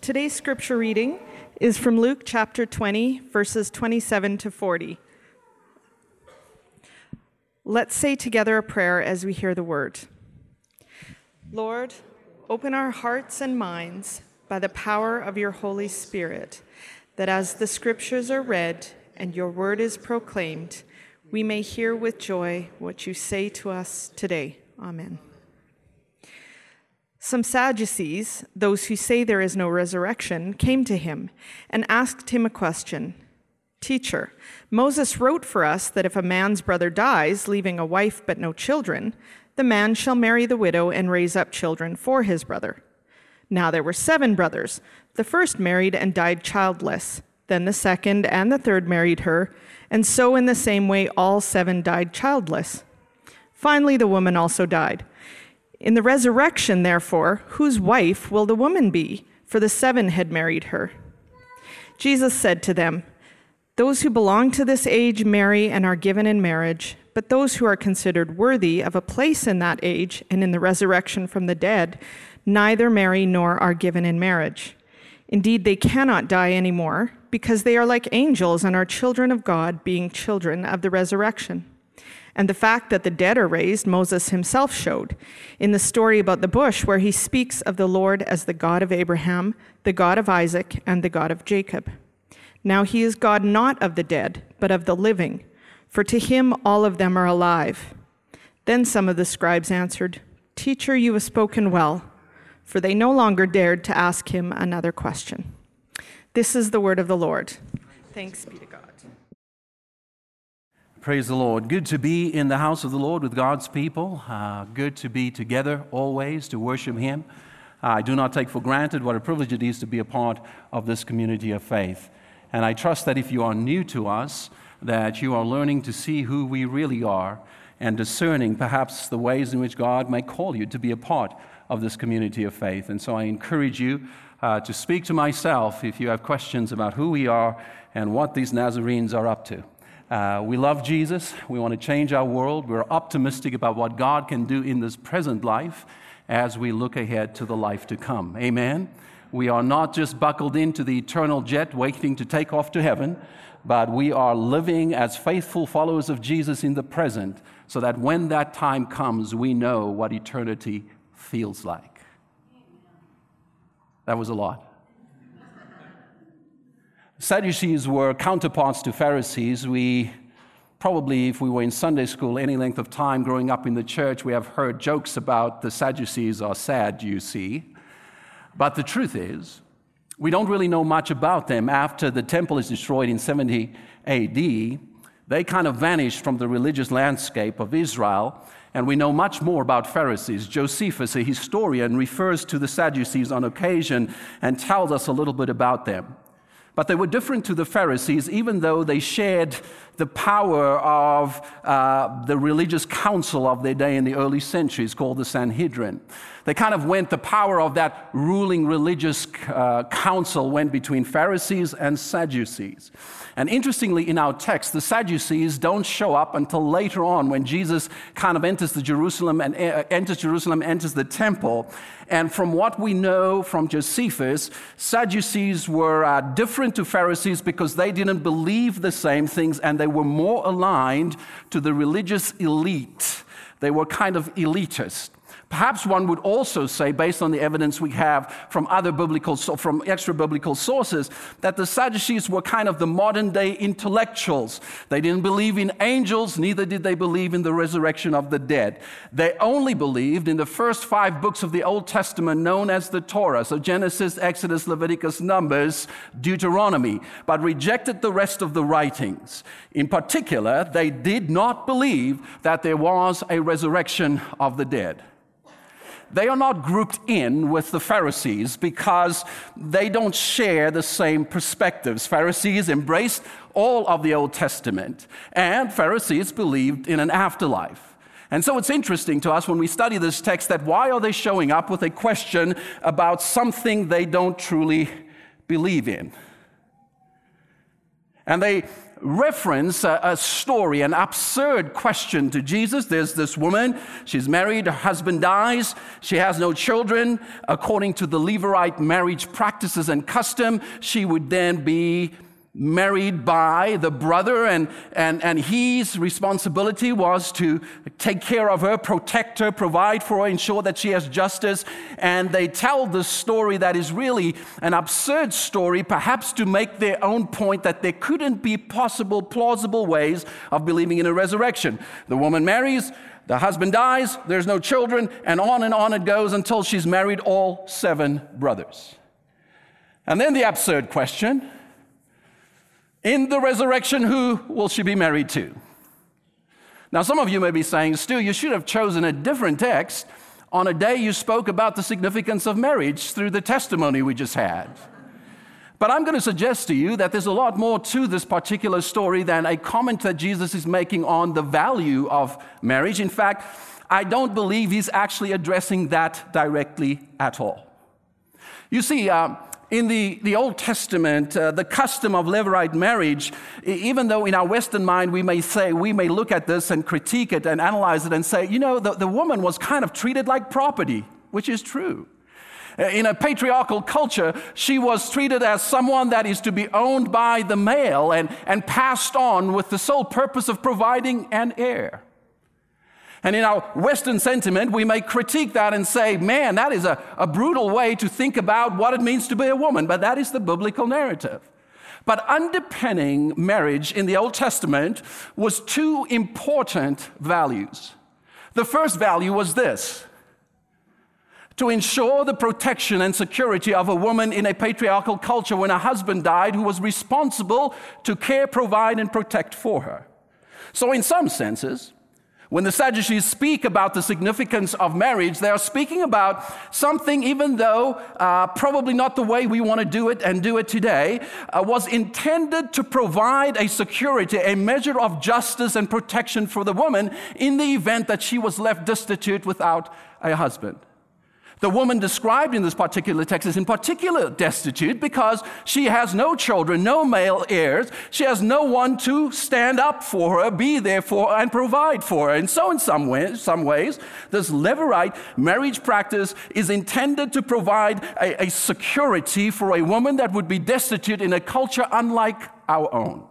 Today's scripture reading is from Luke chapter 20, verses 27 to 40. Let's say together a prayer as we hear the word. Lord, open our hearts and minds by the power of your Holy Spirit, that as the scriptures are read and your word is proclaimed, we may hear with joy what you say to us today. Amen. Some Sadducees, those who say there is no resurrection, came to him and asked him a question Teacher, Moses wrote for us that if a man's brother dies, leaving a wife but no children, the man shall marry the widow and raise up children for his brother. Now there were seven brothers. The first married and died childless. Then the second and the third married her, and so in the same way all seven died childless. Finally, the woman also died. In the resurrection, therefore, whose wife will the woman be? For the seven had married her. Jesus said to them, Those who belong to this age marry and are given in marriage, but those who are considered worthy of a place in that age and in the resurrection from the dead neither marry nor are given in marriage. Indeed, they cannot die anymore, because they are like angels and are children of God, being children of the resurrection. And the fact that the dead are raised, Moses himself showed in the story about the bush, where he speaks of the Lord as the God of Abraham, the God of Isaac, and the God of Jacob. Now he is God not of the dead, but of the living, for to him all of them are alive. Then some of the scribes answered, Teacher, you have spoken well, for they no longer dared to ask him another question. This is the word of the Lord. Thanks be to God. Praise the Lord. Good to be in the house of the Lord with God's people. Uh, good to be together always to worship Him. I do not take for granted what a privilege it is to be a part of this community of faith. And I trust that if you are new to us, that you are learning to see who we really are and discerning perhaps the ways in which God may call you to be a part of this community of faith. And so I encourage you uh, to speak to myself if you have questions about who we are and what these Nazarenes are up to. Uh, we love Jesus. We want to change our world. We're optimistic about what God can do in this present life as we look ahead to the life to come. Amen. We are not just buckled into the eternal jet waiting to take off to heaven, but we are living as faithful followers of Jesus in the present so that when that time comes, we know what eternity feels like. That was a lot. Sadducees were counterparts to Pharisees. We probably, if we were in Sunday school any length of time growing up in the church, we have heard jokes about the Sadducees are sad, you see. But the truth is, we don't really know much about them. After the temple is destroyed in 70 AD, they kind of vanished from the religious landscape of Israel. And we know much more about Pharisees. Josephus, a historian, refers to the Sadducees on occasion and tells us a little bit about them. But they were different to the Pharisees, even though they shared the power of uh, the religious council of their day in the early centuries called the Sanhedrin. They kind of went, the power of that ruling religious uh, council went between Pharisees and Sadducees. And interestingly, in our text, the Sadducees don't show up until later on when Jesus kind of enters the Jerusalem and uh, enters Jerusalem, enters the temple. And from what we know from Josephus, Sadducees were uh, different to Pharisees because they didn't believe the same things and they were more aligned to the religious elite. They were kind of elitist. Perhaps one would also say, based on the evidence we have from other biblical, from extra biblical sources, that the Sadducees were kind of the modern day intellectuals. They didn't believe in angels, neither did they believe in the resurrection of the dead. They only believed in the first five books of the Old Testament known as the Torah. So Genesis, Exodus, Leviticus, Numbers, Deuteronomy, but rejected the rest of the writings. In particular, they did not believe that there was a resurrection of the dead they are not grouped in with the Pharisees because they don't share the same perspectives. Pharisees embraced all of the Old Testament, and Pharisees believed in an afterlife. And so it's interesting to us when we study this text that why are they showing up with a question about something they don't truly believe in? And they reference a, a, story, an absurd question to Jesus. There's this woman, she's married, her husband dies, she has no children. According to the Levirate marriage practices and custom, she would then be married by the brother, and, and, and his responsibility was to take care of her, protect her, provide for her, ensure that she has justice. And they tell this story that is really an absurd story, perhaps to make their own point that there couldn't be possible, plausible ways of believing in a resurrection. The woman marries, the husband dies, there's no children, and on and on it goes until she's married all seven brothers. And then the absurd question in the resurrection, who will she be married to? Now, some of you may be saying, Stu, you should have chosen a different text on a day you spoke about the significance of marriage through the testimony we just had. But I'm going to suggest to you that there's a lot more to this particular story than a comment that Jesus is making on the value of marriage. In fact, I don't believe he's actually addressing that directly at all. You see, uh, in the, the Old Testament, uh, the custom of Levirate marriage, even though in our Western mind we may say, we may look at this and critique it and analyze it and say, you know, the, the woman was kind of treated like property, which is true. Uh, in a patriarchal culture, she was treated as someone that is to be owned by the male and, and passed on with the sole purpose of providing an heir. And in our Western sentiment, we may critique that and say, man, that is a, a brutal way to think about what it means to be a woman, but that is the biblical narrative. But underpinning marriage in the Old Testament was two important values. The first value was this to ensure the protection and security of a woman in a patriarchal culture when a husband died who was responsible to care, provide, and protect for her. So, in some senses, when the Sadducees speak about the significance of marriage, they are speaking about something, even though uh, probably not the way we want to do it and do it today, uh, was intended to provide a security, a measure of justice and protection for the woman in the event that she was left destitute without a husband. The woman described in this particular text is in particular destitute because she has no children, no male heirs. She has no one to stand up for her, be there for her, and provide for her. And so, in some, way, some ways, this Levirate marriage practice is intended to provide a, a security for a woman that would be destitute in a culture unlike our own.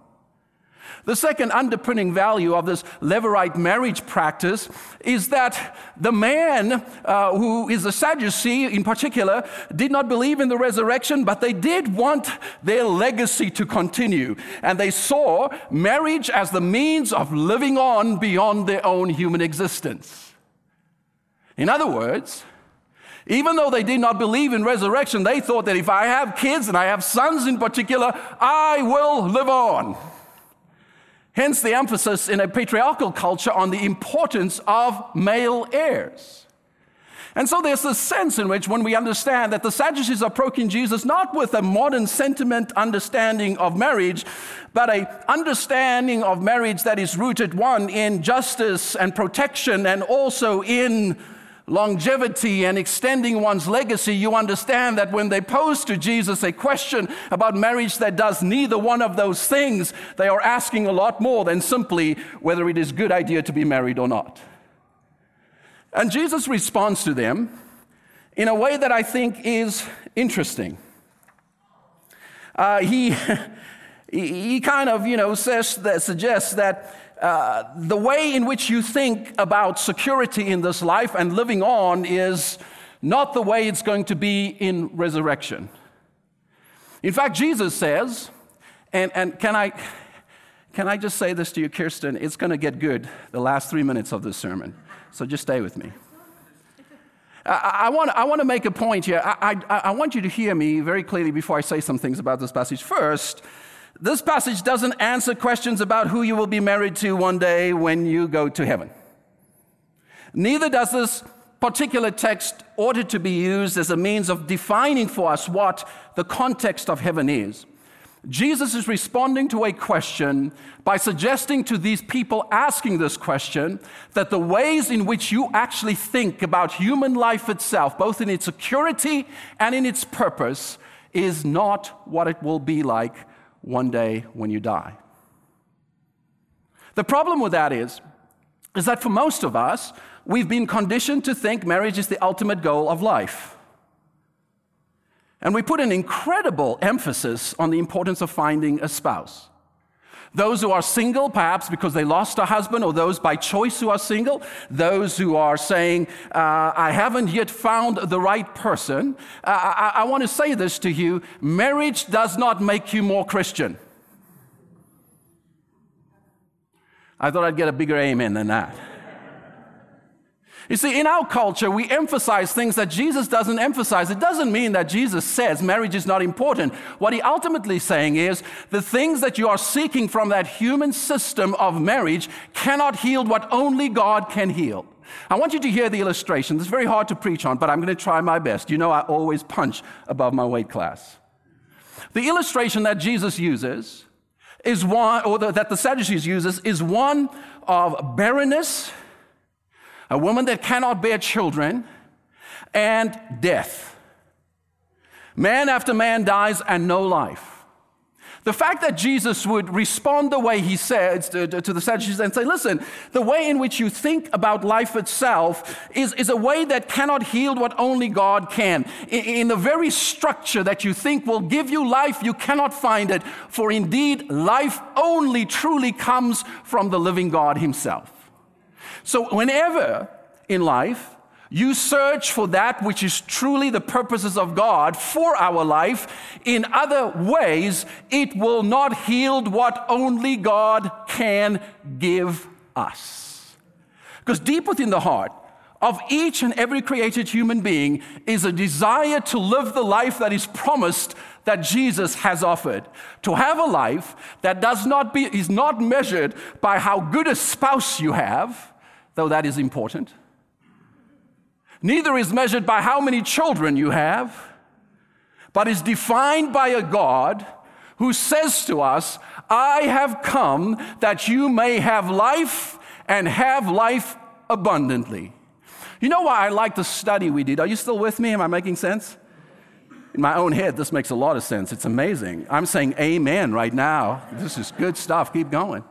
The second underpinning value of this Levirate marriage practice is that the man uh, who is a Sadducee in particular did not believe in the resurrection, but they did want their legacy to continue. And they saw marriage as the means of living on beyond their own human existence. In other words, even though they did not believe in resurrection, they thought that if I have kids and I have sons in particular, I will live on. Hence the emphasis in a patriarchal culture on the importance of male heirs. And so there's this sense in which, when we understand that the Sadducees are approaching Jesus not with a modern sentiment understanding of marriage, but a understanding of marriage that is rooted one in justice and protection, and also in longevity and extending one's legacy, you understand that when they pose to Jesus a question about marriage that does neither one of those things, they are asking a lot more than simply whether it is a good idea to be married or not. And Jesus responds to them in a way that I think is interesting. Uh, he, he kind of, you know, says that, suggests that uh, the way in which you think about security in this life and living on is not the way it's going to be in resurrection. In fact, Jesus says, and, and can, I, can I just say this to you, Kirsten? It's going to get good the last three minutes of this sermon. So just stay with me. I, I, want, I want to make a point here. I, I, I want you to hear me very clearly before I say some things about this passage. First, this passage doesn't answer questions about who you will be married to one day when you go to heaven. Neither does this particular text order to be used as a means of defining for us what the context of heaven is. Jesus is responding to a question by suggesting to these people asking this question that the ways in which you actually think about human life itself, both in its security and in its purpose, is not what it will be like one day when you die. The problem with that is, is that for most of us, we've been conditioned to think marriage is the ultimate goal of life. And we put an incredible emphasis on the importance of finding a spouse. Those who are single, perhaps because they lost a husband, or those by choice who are single, those who are saying, uh, I haven't yet found the right person. Uh, I, I want to say this to you marriage does not make you more Christian. I thought I'd get a bigger amen than that. You see, in our culture, we emphasize things that Jesus doesn't emphasize. It doesn't mean that Jesus says marriage is not important. What he ultimately is saying is the things that you are seeking from that human system of marriage cannot heal what only God can heal. I want you to hear the illustration. It's very hard to preach on, but I'm going to try my best. You know, I always punch above my weight class. The illustration that Jesus uses is one, or that the Sadducees uses, is one of barrenness a woman that cannot bear children, and death. Man after man dies and no life. The fact that Jesus would respond the way he said to, to, the Sadducees and say, listen, the way in which you think about life itself is, is a way that cannot heal what only God can. In, in the very structure that you think will give you life, you cannot find it. For indeed, life only truly comes from the living God himself. So, whenever in life you search for that which is truly the purposes of God for our life in other ways, it will not yield what only God can give us. Because deep within the heart, of each and every created human being is a desire to live the life that is promised that Jesus has offered. To have a life that does not be, is not measured by how good a spouse you have, though that is important. Neither is measured by how many children you have, but is defined by a God who says to us, I have come that you may have life and have life abundantly. You know why I like the study we did? Are you still with me? Am I making sense? In my own head, this makes a lot of sense. It's amazing. I'm saying amen right now. This is good stuff. Keep going.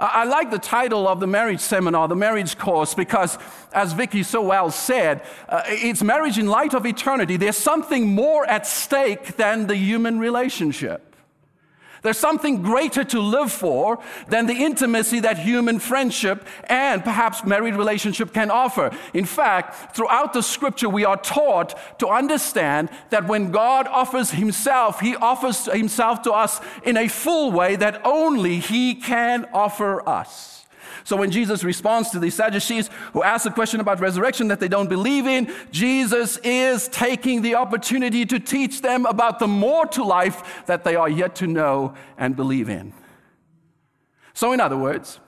I like the title of the marriage seminar, the marriage course, because as Vicky so well said, uh, it's marriage in light of eternity. There's something more at stake than the human relationship. There's something greater to live for than the intimacy that human friendship and perhaps married relationship can offer. In fact, throughout the scripture, we are taught to understand that when God offers Himself, He offers Himself to us in a full way that only He can offer us. So when Jesus responds to these Sadducees who ask a question about resurrection that they don't believe in, Jesus is taking the opportunity to teach them about the more to life that they are yet to know and believe in. So, in other words,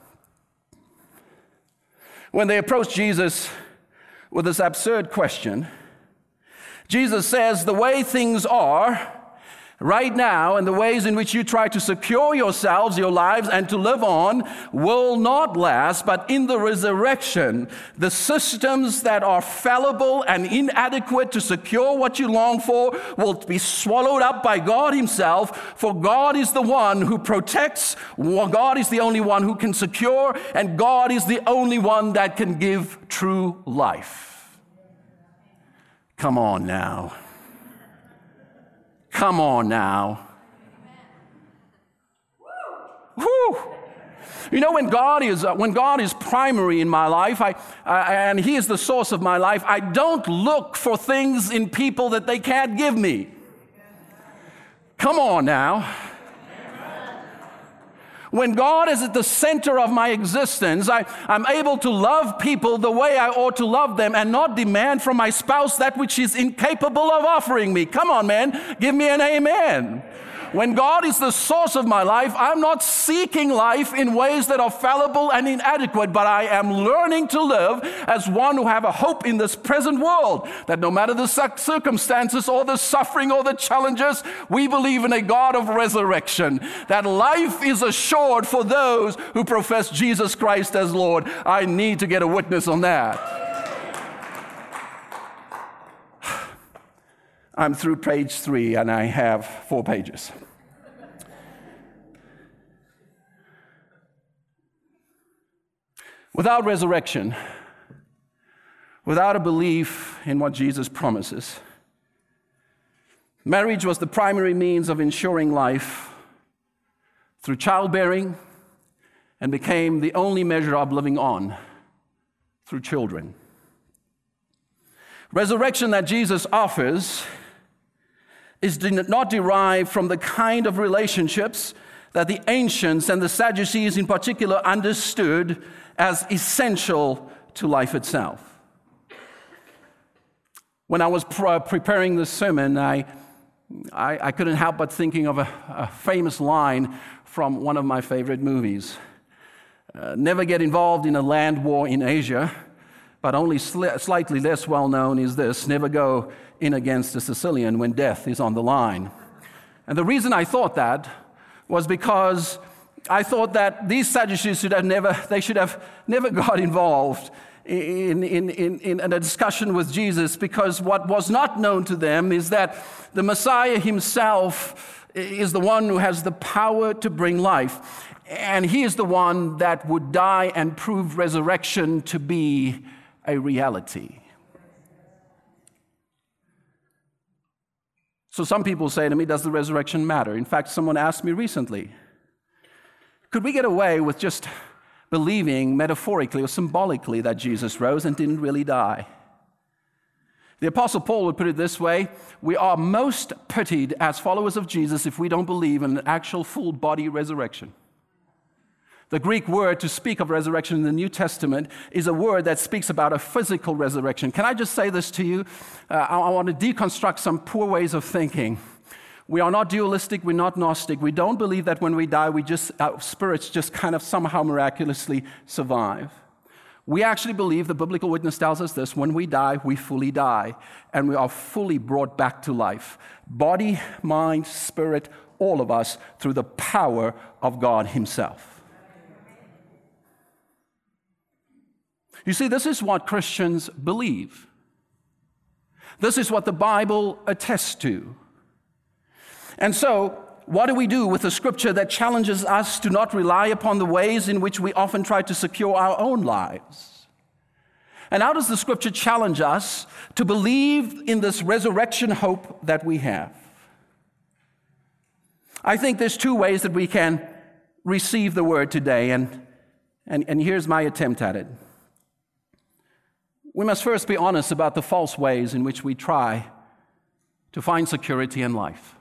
when they approach Jesus with this absurd question, Jesus says, The way things are, right now and the ways in which you try to secure yourselves, your lives, and to live on will not last, but in the resurrection, the systems that are fallible and inadequate to secure what you long for will be swallowed up by God Himself, for God is the one who protects, God is the only one who can secure, and God is the only one that can give true life. Come on now. Come on now. You know, when God is uh, when God is primary in my life, I, uh, and He is the source of my life, I don't look for things in people that they can't give me. Come on now. When God is at the center of my existence, I, I'm able to love people the way I ought to love them and not demand from my spouse that which is incapable of offering me. Come on, man, give me an amen. When God is the source of my life, I'm not seeking life in ways that are fallible and inadequate, but I am learning to live as one who have a hope in this present world that no matter the circumstances or the suffering or the challenges, we believe in a God of resurrection, that life is assured for those who profess Jesus Christ as Lord. I need to get a witness on that. I'm through page three and I have four pages. without resurrection, without a belief in what Jesus promises, marriage was the primary means of ensuring life through childbearing and became the only measure of living on through children. Resurrection that Jesus offers is not derived from the kind of relationships that the ancients and the Sadducees in particular understood as essential to life itself. When I was preparing this sermon, I, I, I, couldn't help but thinking of a, a, famous line from one of my favorite movies. Uh, never get involved in a land war in Asia, but only sli- slightly less well known is this never go in against a Sicilian when death is on the line. And the reason I thought that was because I thought that these Sadducees should have never, they should have never got involved in, in, in, in a discussion with Jesus because what was not known to them is that the Messiah himself is the one who has the power to bring life. And he is the one that would die and prove resurrection to be a reality. So some people say to me, Does the resurrection matter? In fact, someone asked me recently, Could we get away with just believing metaphorically or symbolically that Jesus rose and didn't really die? The Apostle Paul would put it this way We are most pitied as followers of Jesus if we don't believe in an actual full body resurrection. The Greek word to speak of resurrection in the New Testament is a word that speaks about a physical resurrection. Can I just say this to you? Uh, I, I want to deconstruct some poor ways of thinking. We are not dualistic, we're not Gnostic. We don't believe that when we die, we just, our spirits just kind of somehow miraculously survive. We actually believe the biblical witness tells us this when we die, we fully die, and we are fully brought back to life. Body, mind, spirit, all of us through the power of God Himself. You see, this is what Christians believe. This is what the Bible attests to. And so, what do we do with a scripture that challenges us to not rely upon the ways in which we often try to secure our own lives? And how does the scripture challenge us to believe in this resurrection hope that we have? I think there's two ways that we can receive the word today, and, and, and here's my attempt at it. We must first be honest about the false ways in which we try to find security in life.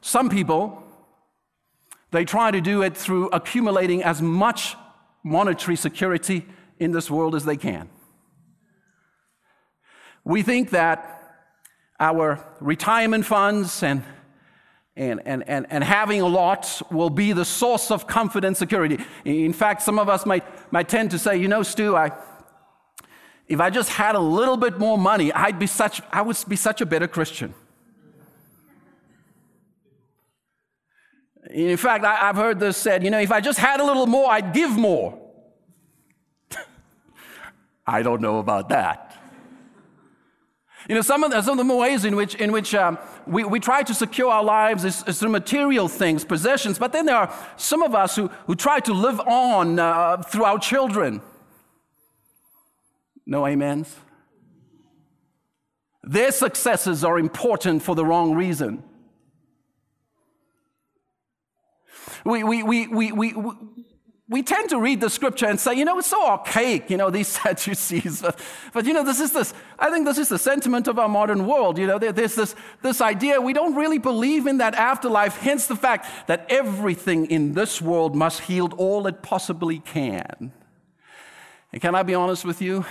Some people, they try to do it through accumulating as much monetary security in this world as they can. We think that our retirement funds and and, and, and, and having a lot will be the source of comfort and security. In fact, some of us might, might tend to say, you know, Stu, I, if I just had a little bit more money, I'd be such, I would be such a better Christian. In fact, I, have heard this said, you know, if I just had a little more, I'd give more. I don't know about that. You know, some of the, some of the ways in which, in which um, we, we try to secure our lives is, is, through material things, possessions, but then there are some of us who, who try to live on uh, through our children. No amens? Their successes are important for the wrong reason. We, we, we, we, we, we tend to read the scripture and say, you know, it's so archaic, you know, these Sadducees. But, but, you know, this is this, I think this is the sentiment of our modern world. You know, there, there's this, this idea we don't really believe in that afterlife, hence the fact that everything in this world must yield all it possibly can. And can I be honest with you?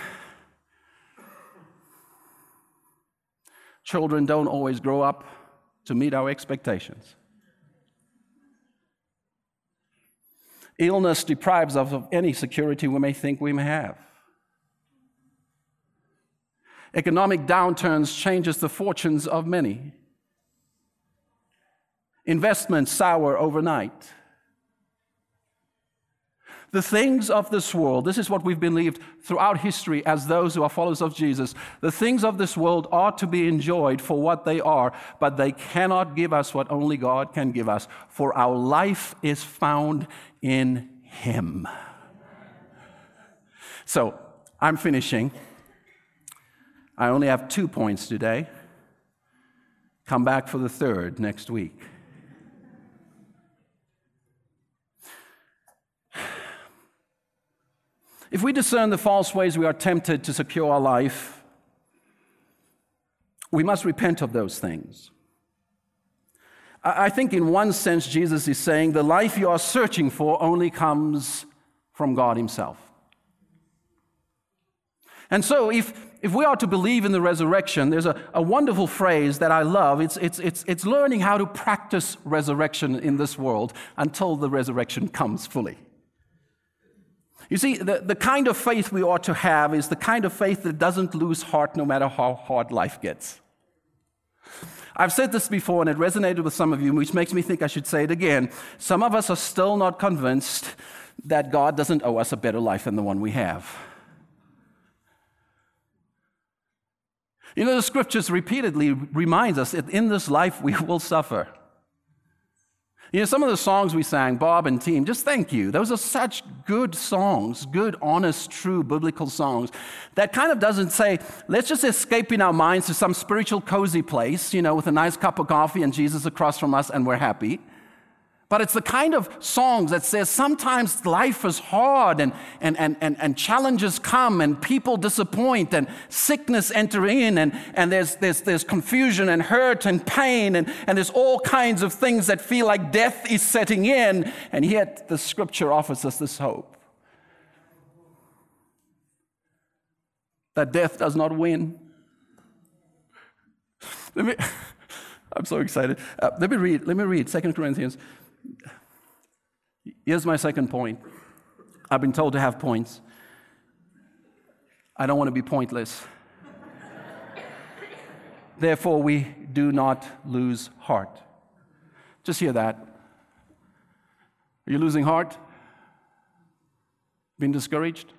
Children don't always grow up to meet our expectations. Illness deprives us of any security we may think we may have. Economic downturns changes the fortunes of many. Investments sour overnight. The things of this world, this is what we've believed throughout history as those who are followers of Jesus. The things of this world are to be enjoyed for what they are, but they cannot give us what only God can give us, for our life is found in Him. So I'm finishing. I only have two points today. Come back for the third next week. If we discern the false ways we are tempted to secure our life, we must repent of those things. I think, in one sense, Jesus is saying the life you are searching for only comes from God Himself. And so, if, if we are to believe in the resurrection, there's a, a wonderful phrase that I love. It's, it's, it's, it's learning how to practice resurrection in this world until the resurrection comes fully. You see, the, the kind of faith we ought to have is the kind of faith that doesn't lose heart no matter how hard life gets. I've said this before and it resonated with some of you, which makes me think I should say it again. Some of us are still not convinced that God doesn't owe us a better life than the one we have. You know, the scriptures repeatedly reminds us that in this life we will suffer. You know, some of the songs we sang, Bob and team, just thank you. Those are such good songs, good, honest, true biblical songs that kind of doesn't say, let's just escape in our minds to some spiritual cozy place, you know, with a nice cup of coffee and Jesus across from us and we're happy. But it's the kind of songs that says sometimes life is hard and, and, and, and, and challenges come and people disappoint and sickness enter in and, and there's, there's, there's confusion and hurt and pain and, and there's all kinds of things that feel like death is setting in. And yet the scripture offers us this hope that death does not win. Let me, I'm so excited. Uh, let me read, let me read 2 Corinthians Here's my second point. I've been told to have points. I don't want to be pointless. Therefore, we do not lose heart. Just hear that. Are you losing heart? Been discouraged?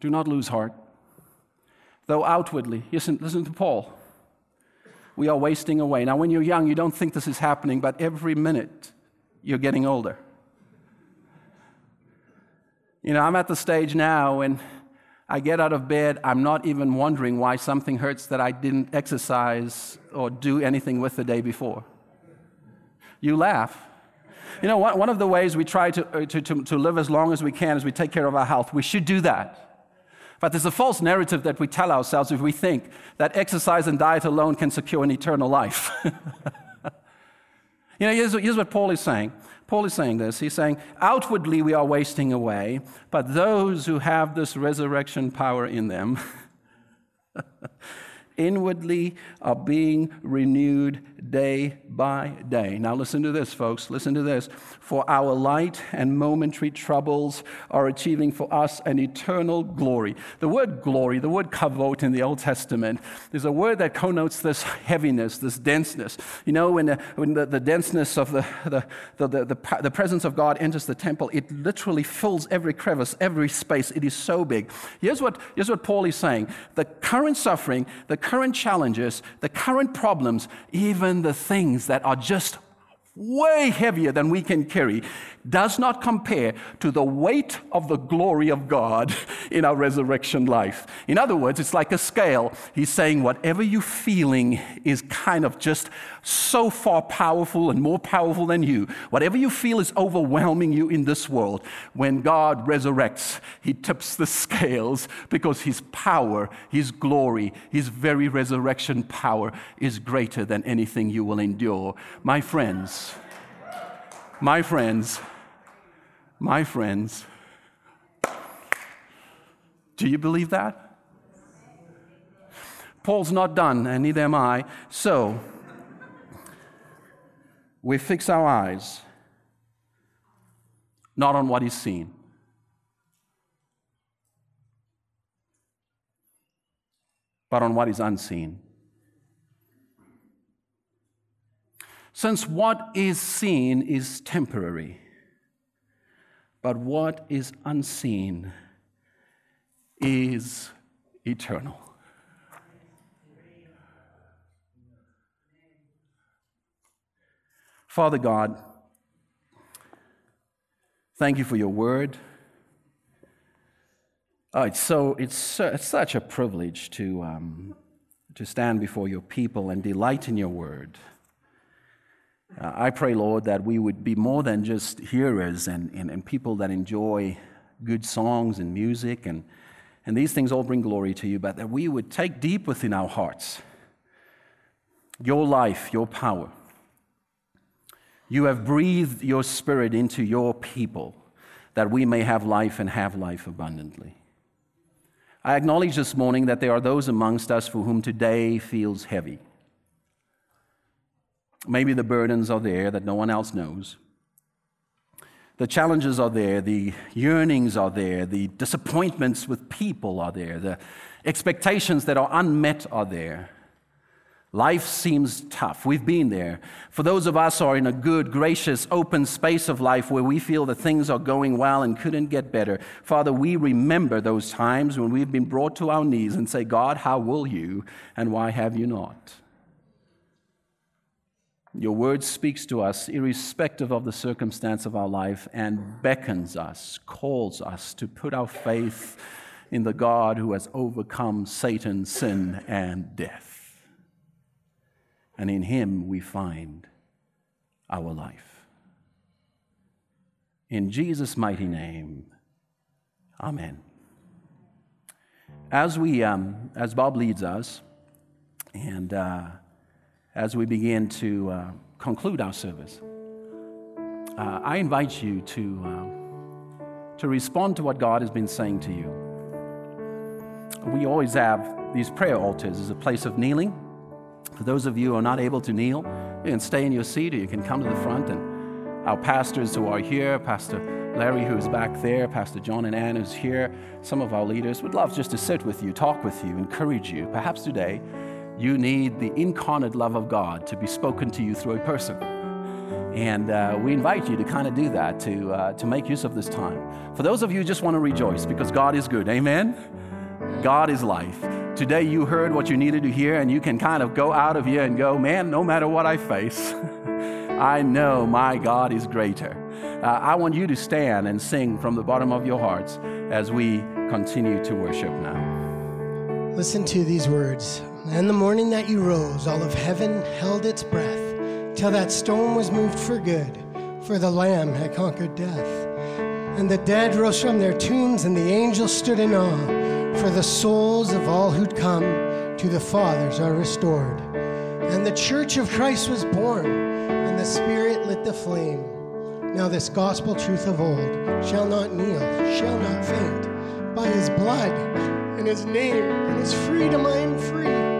Do not lose heart. Though outwardly, listen, listen to Paul, we are wasting away. Now, when you're young, you don't think this is happening, but every minute you're getting older. You know, I'm at the stage now when I get out of bed, I'm not even wondering why something hurts that I didn't exercise or do anything with the day before. You laugh. You know, one of the ways we try to, uh, to, to, to live as long as we can is we take care of our health. We should do that. But there's a false narrative that we tell ourselves if we think that exercise and diet alone can secure an eternal life. You know, here's, here's what Paul is saying. Paul is saying this. He's saying, outwardly we are wasting away, but those who have this resurrection power in them inwardly are being renewed day by day. Now, listen to this, folks. Listen to this. For our light and momentary troubles are achieving for us an eternal glory. The word glory, the word kavod in the Old Testament, is a word that connotes this heaviness, this denseness. You know, when the, when the, the denseness of the, the, the, the, the, the presence of God enters the temple, it literally fills every crevice, every space. It is so big. Here's what, here's what Paul is saying the current suffering, the current challenges, the current problems, even the things that are just way heavier than we can carry, does not compare to the weight of the glory of God in our resurrection life. In other words, it's like a scale. He's saying whatever you're feeling is kind of just so far powerful and more powerful than you. Whatever you feel is overwhelming you in this world. When God resurrects, He tips the scales because His power, His glory, His very resurrection power is greater than anything you will endure. My friends, my friends, my friends, do you believe that? Paul's not done, and neither am I. So, we fix our eyes not on what is seen, but on what is unseen. Since what is seen is temporary, but what is unseen is eternal. Father God, thank you for your word. Oh, it's so it's, it's such a privilege to um, to stand before your people and delight in your word. Uh, I pray, Lord, that we would be more than just hearers and, and, and people that enjoy good songs and music, and, and these things all bring glory to you, but that we would take deep within our hearts your life, your power. You have breathed your spirit into your people that we may have life and have life abundantly. I acknowledge this morning that there are those amongst us for whom today feels heavy. Maybe the burdens are there that no one else knows. The challenges are there, the yearnings are there, the disappointments with people are there, the expectations that are unmet are there. Life seems tough. We've been there. For those of us who are in a good, gracious, open space of life where we feel that things are going well and couldn't get better, Father, we remember those times when we've been brought to our knees and say, God, how will you and why have you not? Your word speaks to us irrespective of the circumstance of our life and beckons us, calls us to put our faith in the God who has overcome Satan, sin, and death and in Him we find our life. In Jesus' mighty name, Amen. As we, um, as Bob leads us, and uh, as we begin to uh, conclude our service, uh, I invite you to, uh, to respond to what God has been saying to you. We always have these prayer altars as a place of kneeling for those of you who are not able to kneel, you can stay in your seat or you can come to the front. And our pastors who are here, Pastor Larry, who's back there, Pastor John and Ann, who's here, some of our leaders would love just to sit with you, talk with you, encourage you. Perhaps today you need the incarnate love of God to be spoken to you through a person. And uh, we invite you to kind of do that, to, uh, to make use of this time. For those of you who just want to rejoice because God is good, amen? God is life. Today you heard what you needed to hear, and you can kind of go out of here and go, man, no matter what I face, I know my God is greater. Uh, I want you to stand and sing from the bottom of your hearts as we continue to worship now. Listen to these words. And the morning that you rose, all of heaven held its breath, till that stone was moved for good, for the Lamb had conquered death. And the dead rose from their tombs, and the angels stood in awe for the souls of all who'd come to the fathers are restored. And the church of Christ was born, and the Spirit lit the flame. Now, this gospel truth of old shall not kneel, shall not faint. By his blood and his name and his freedom I am free.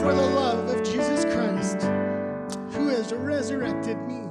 For the love of Jesus Christ, who has resurrected me.